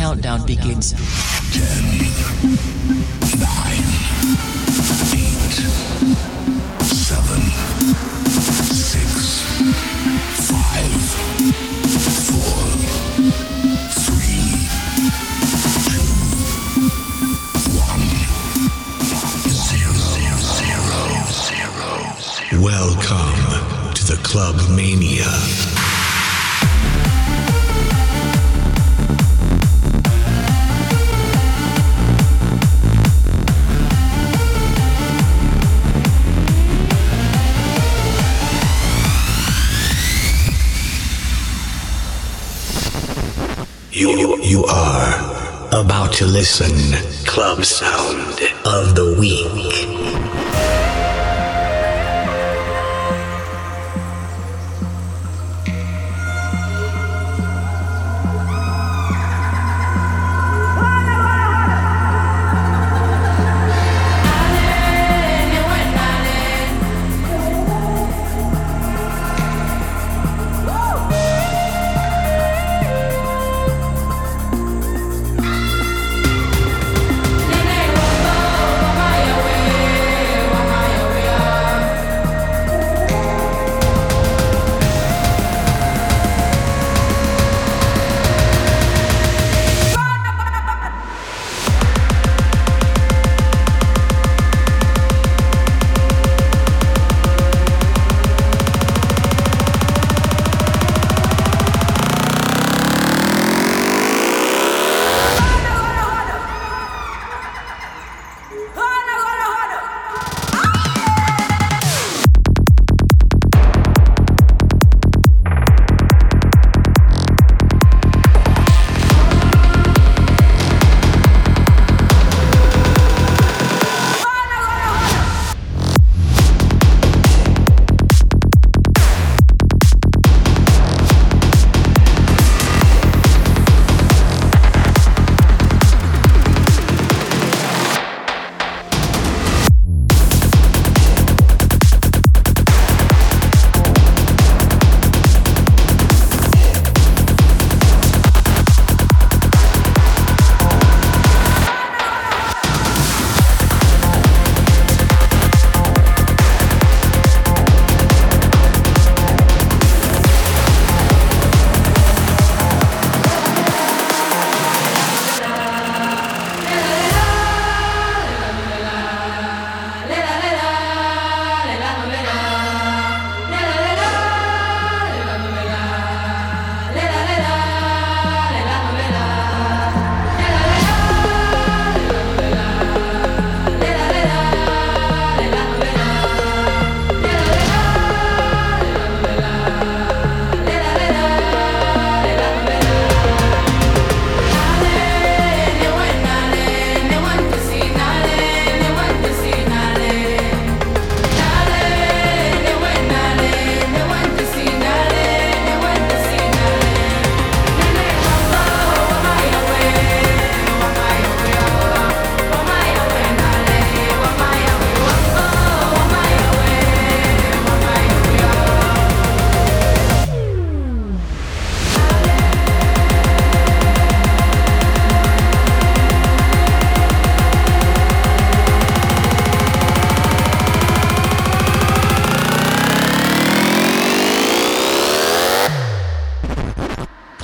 countdown begins. to listen. Club Sound of the Week.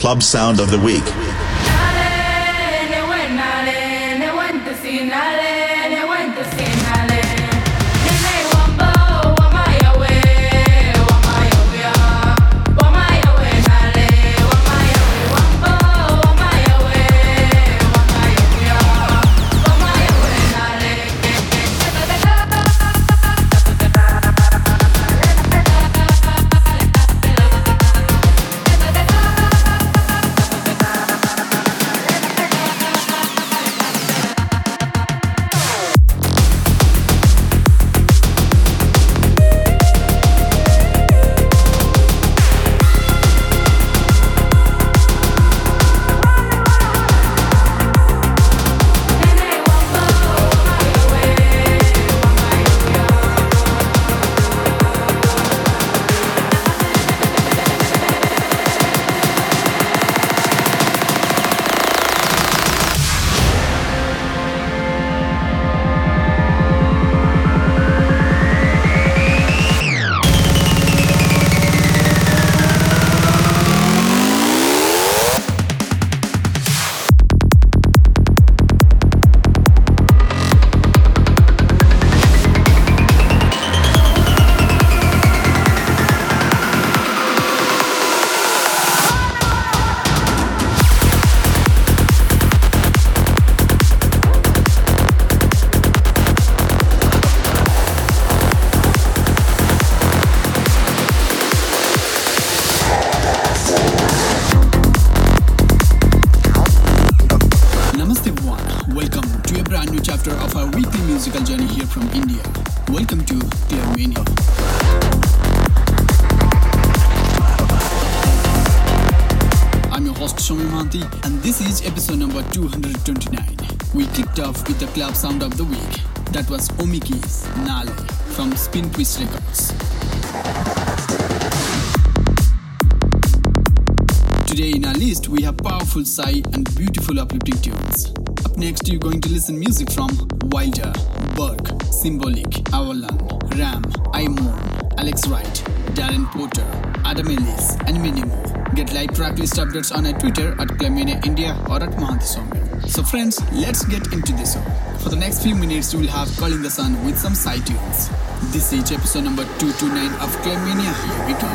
club sound of the week. Today in our list we have powerful psy and beautiful uplifting tunes. Up next you're going to listen music from Wilder, Burke, Symbolic, Avalon, Ram, Imon, Alex Wright, Darren Porter, Adam Ellis, and many more. Get live tracklist updates on our Twitter at Clemenia India or at Mahanti So friends, let's get into this show. For the next few minutes, we will have Calling the Sun with some side tunes. This is episode number 229 of Clemenia. Here we go.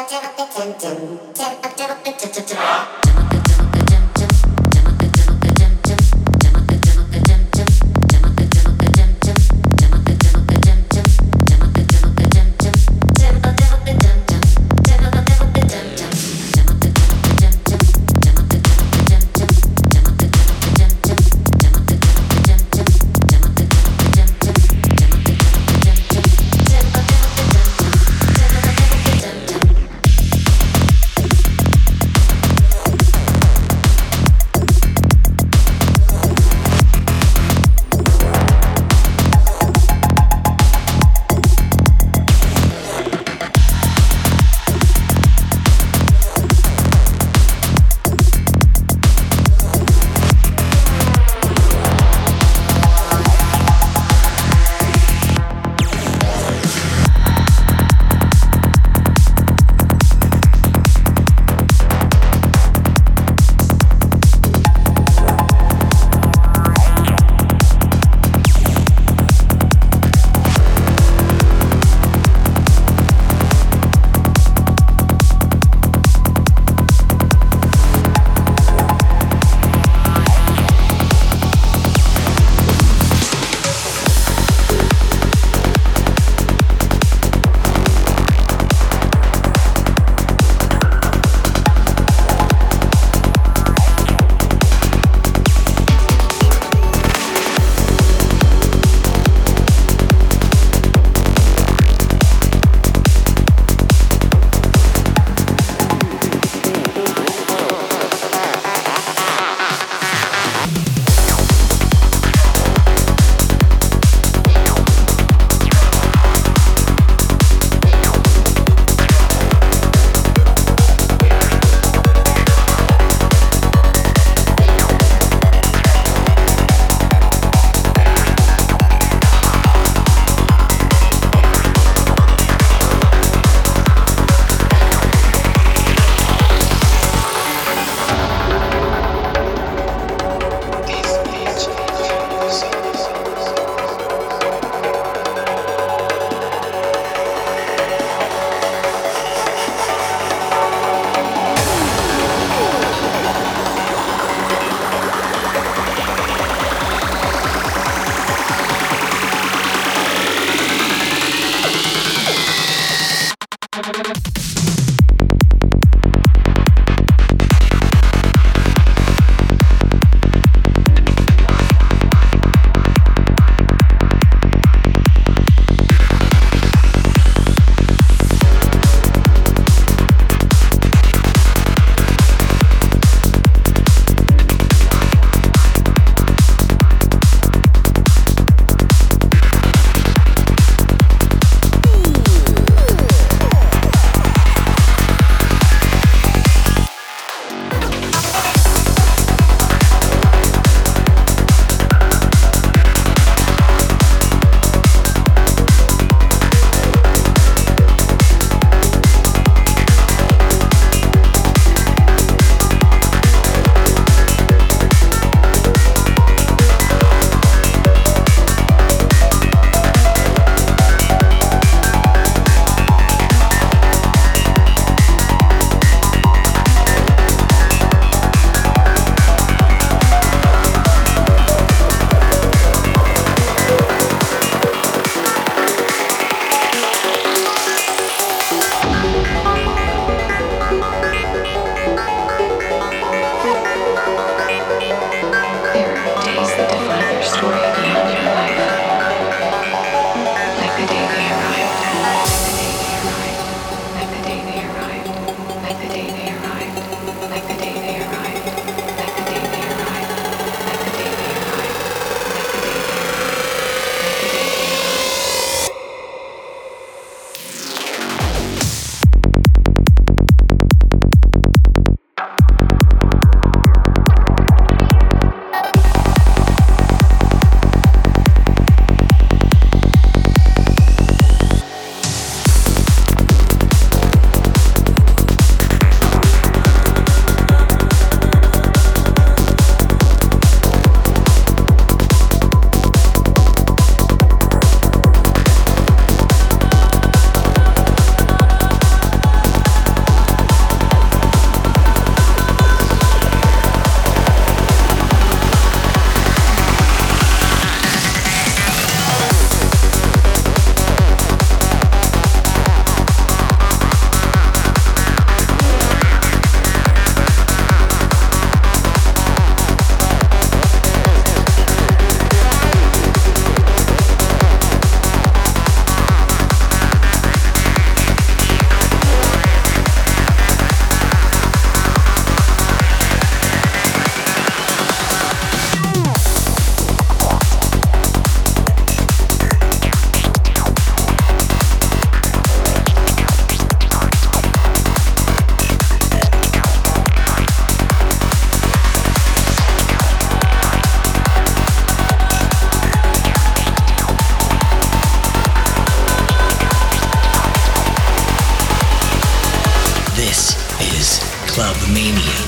up, Mania.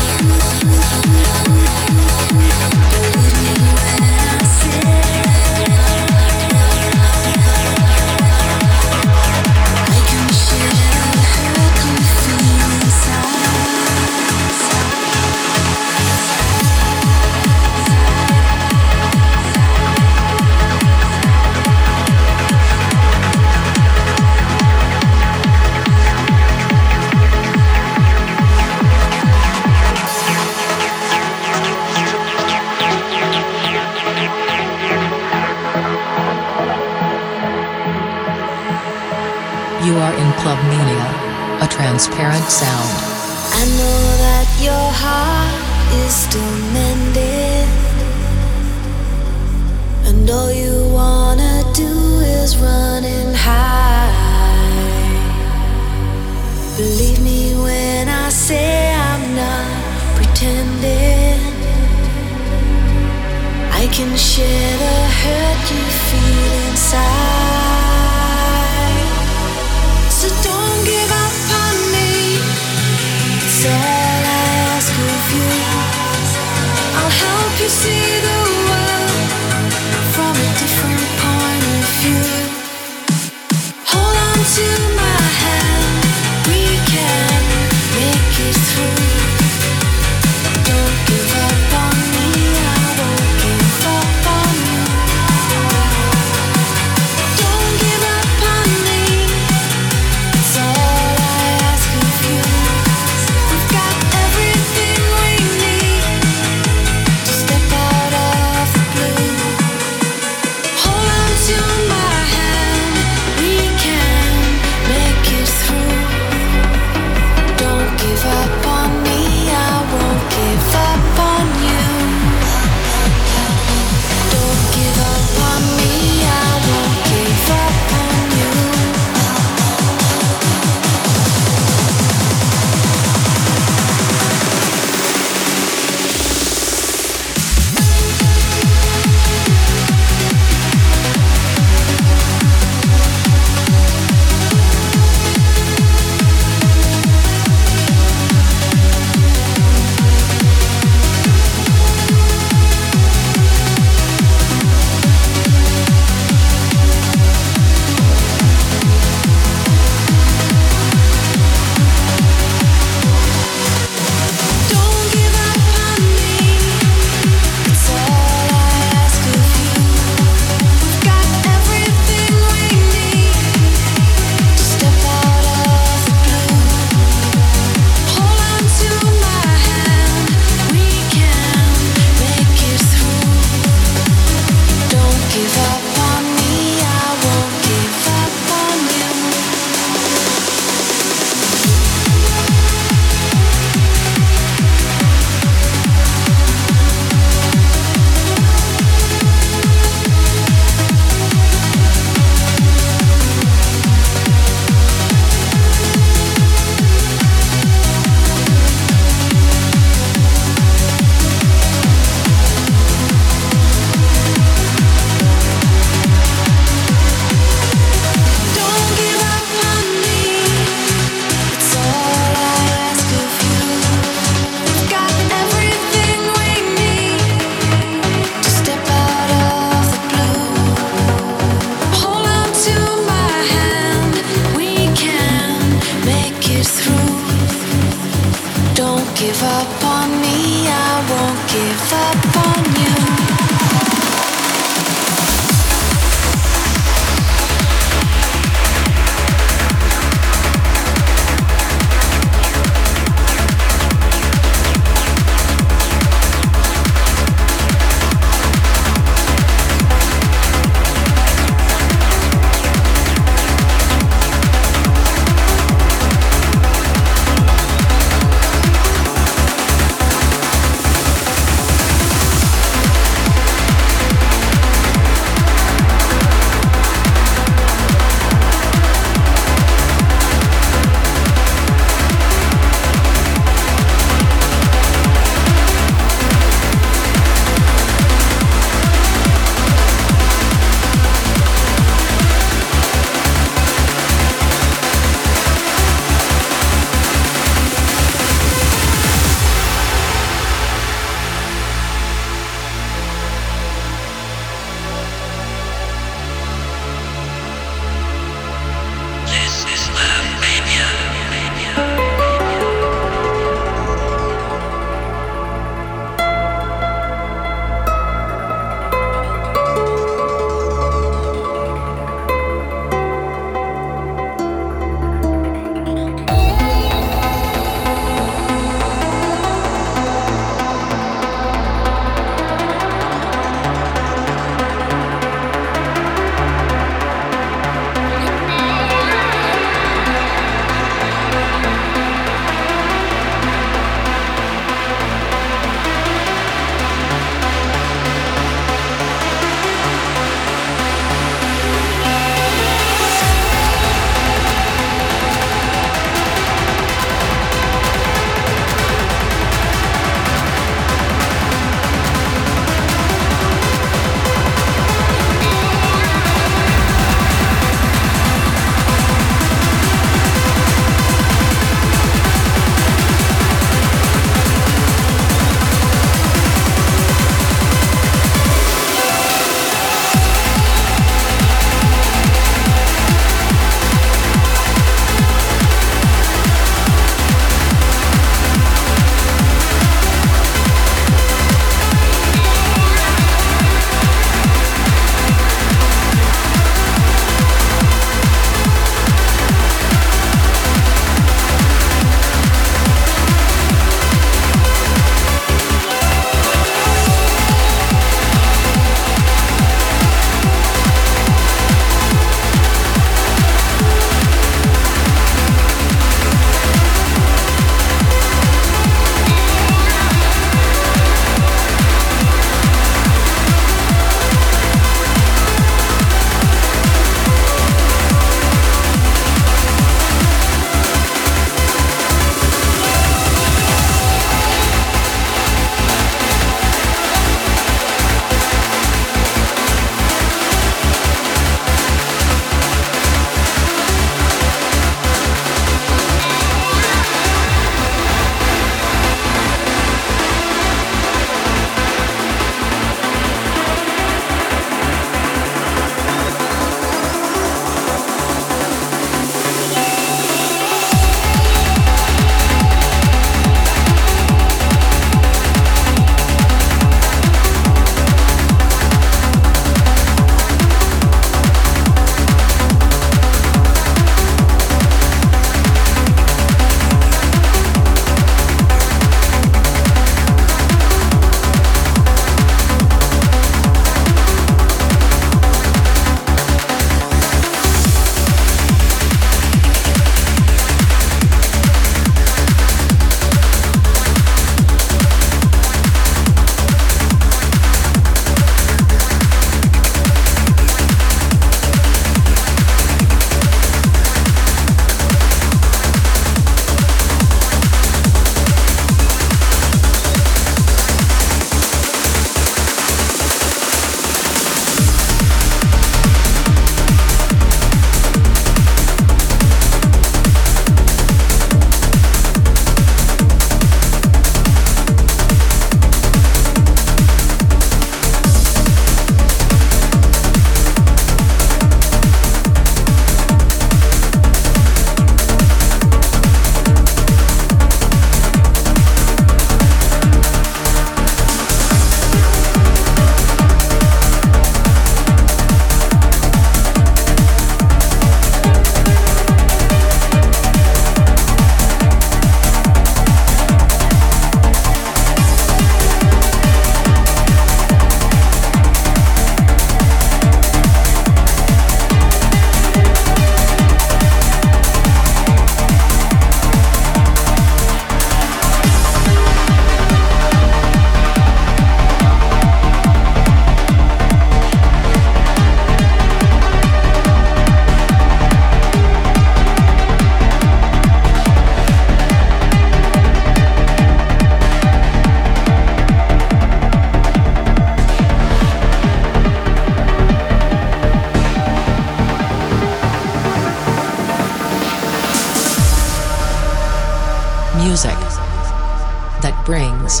Brings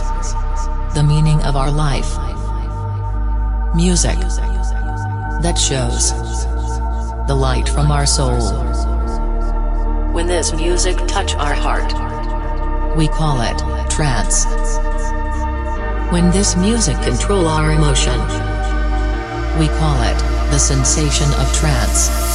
the meaning of our life. Music that shows the light from our soul. When this music touch our heart, we call it trance. When this music control our emotion, we call it the sensation of trance.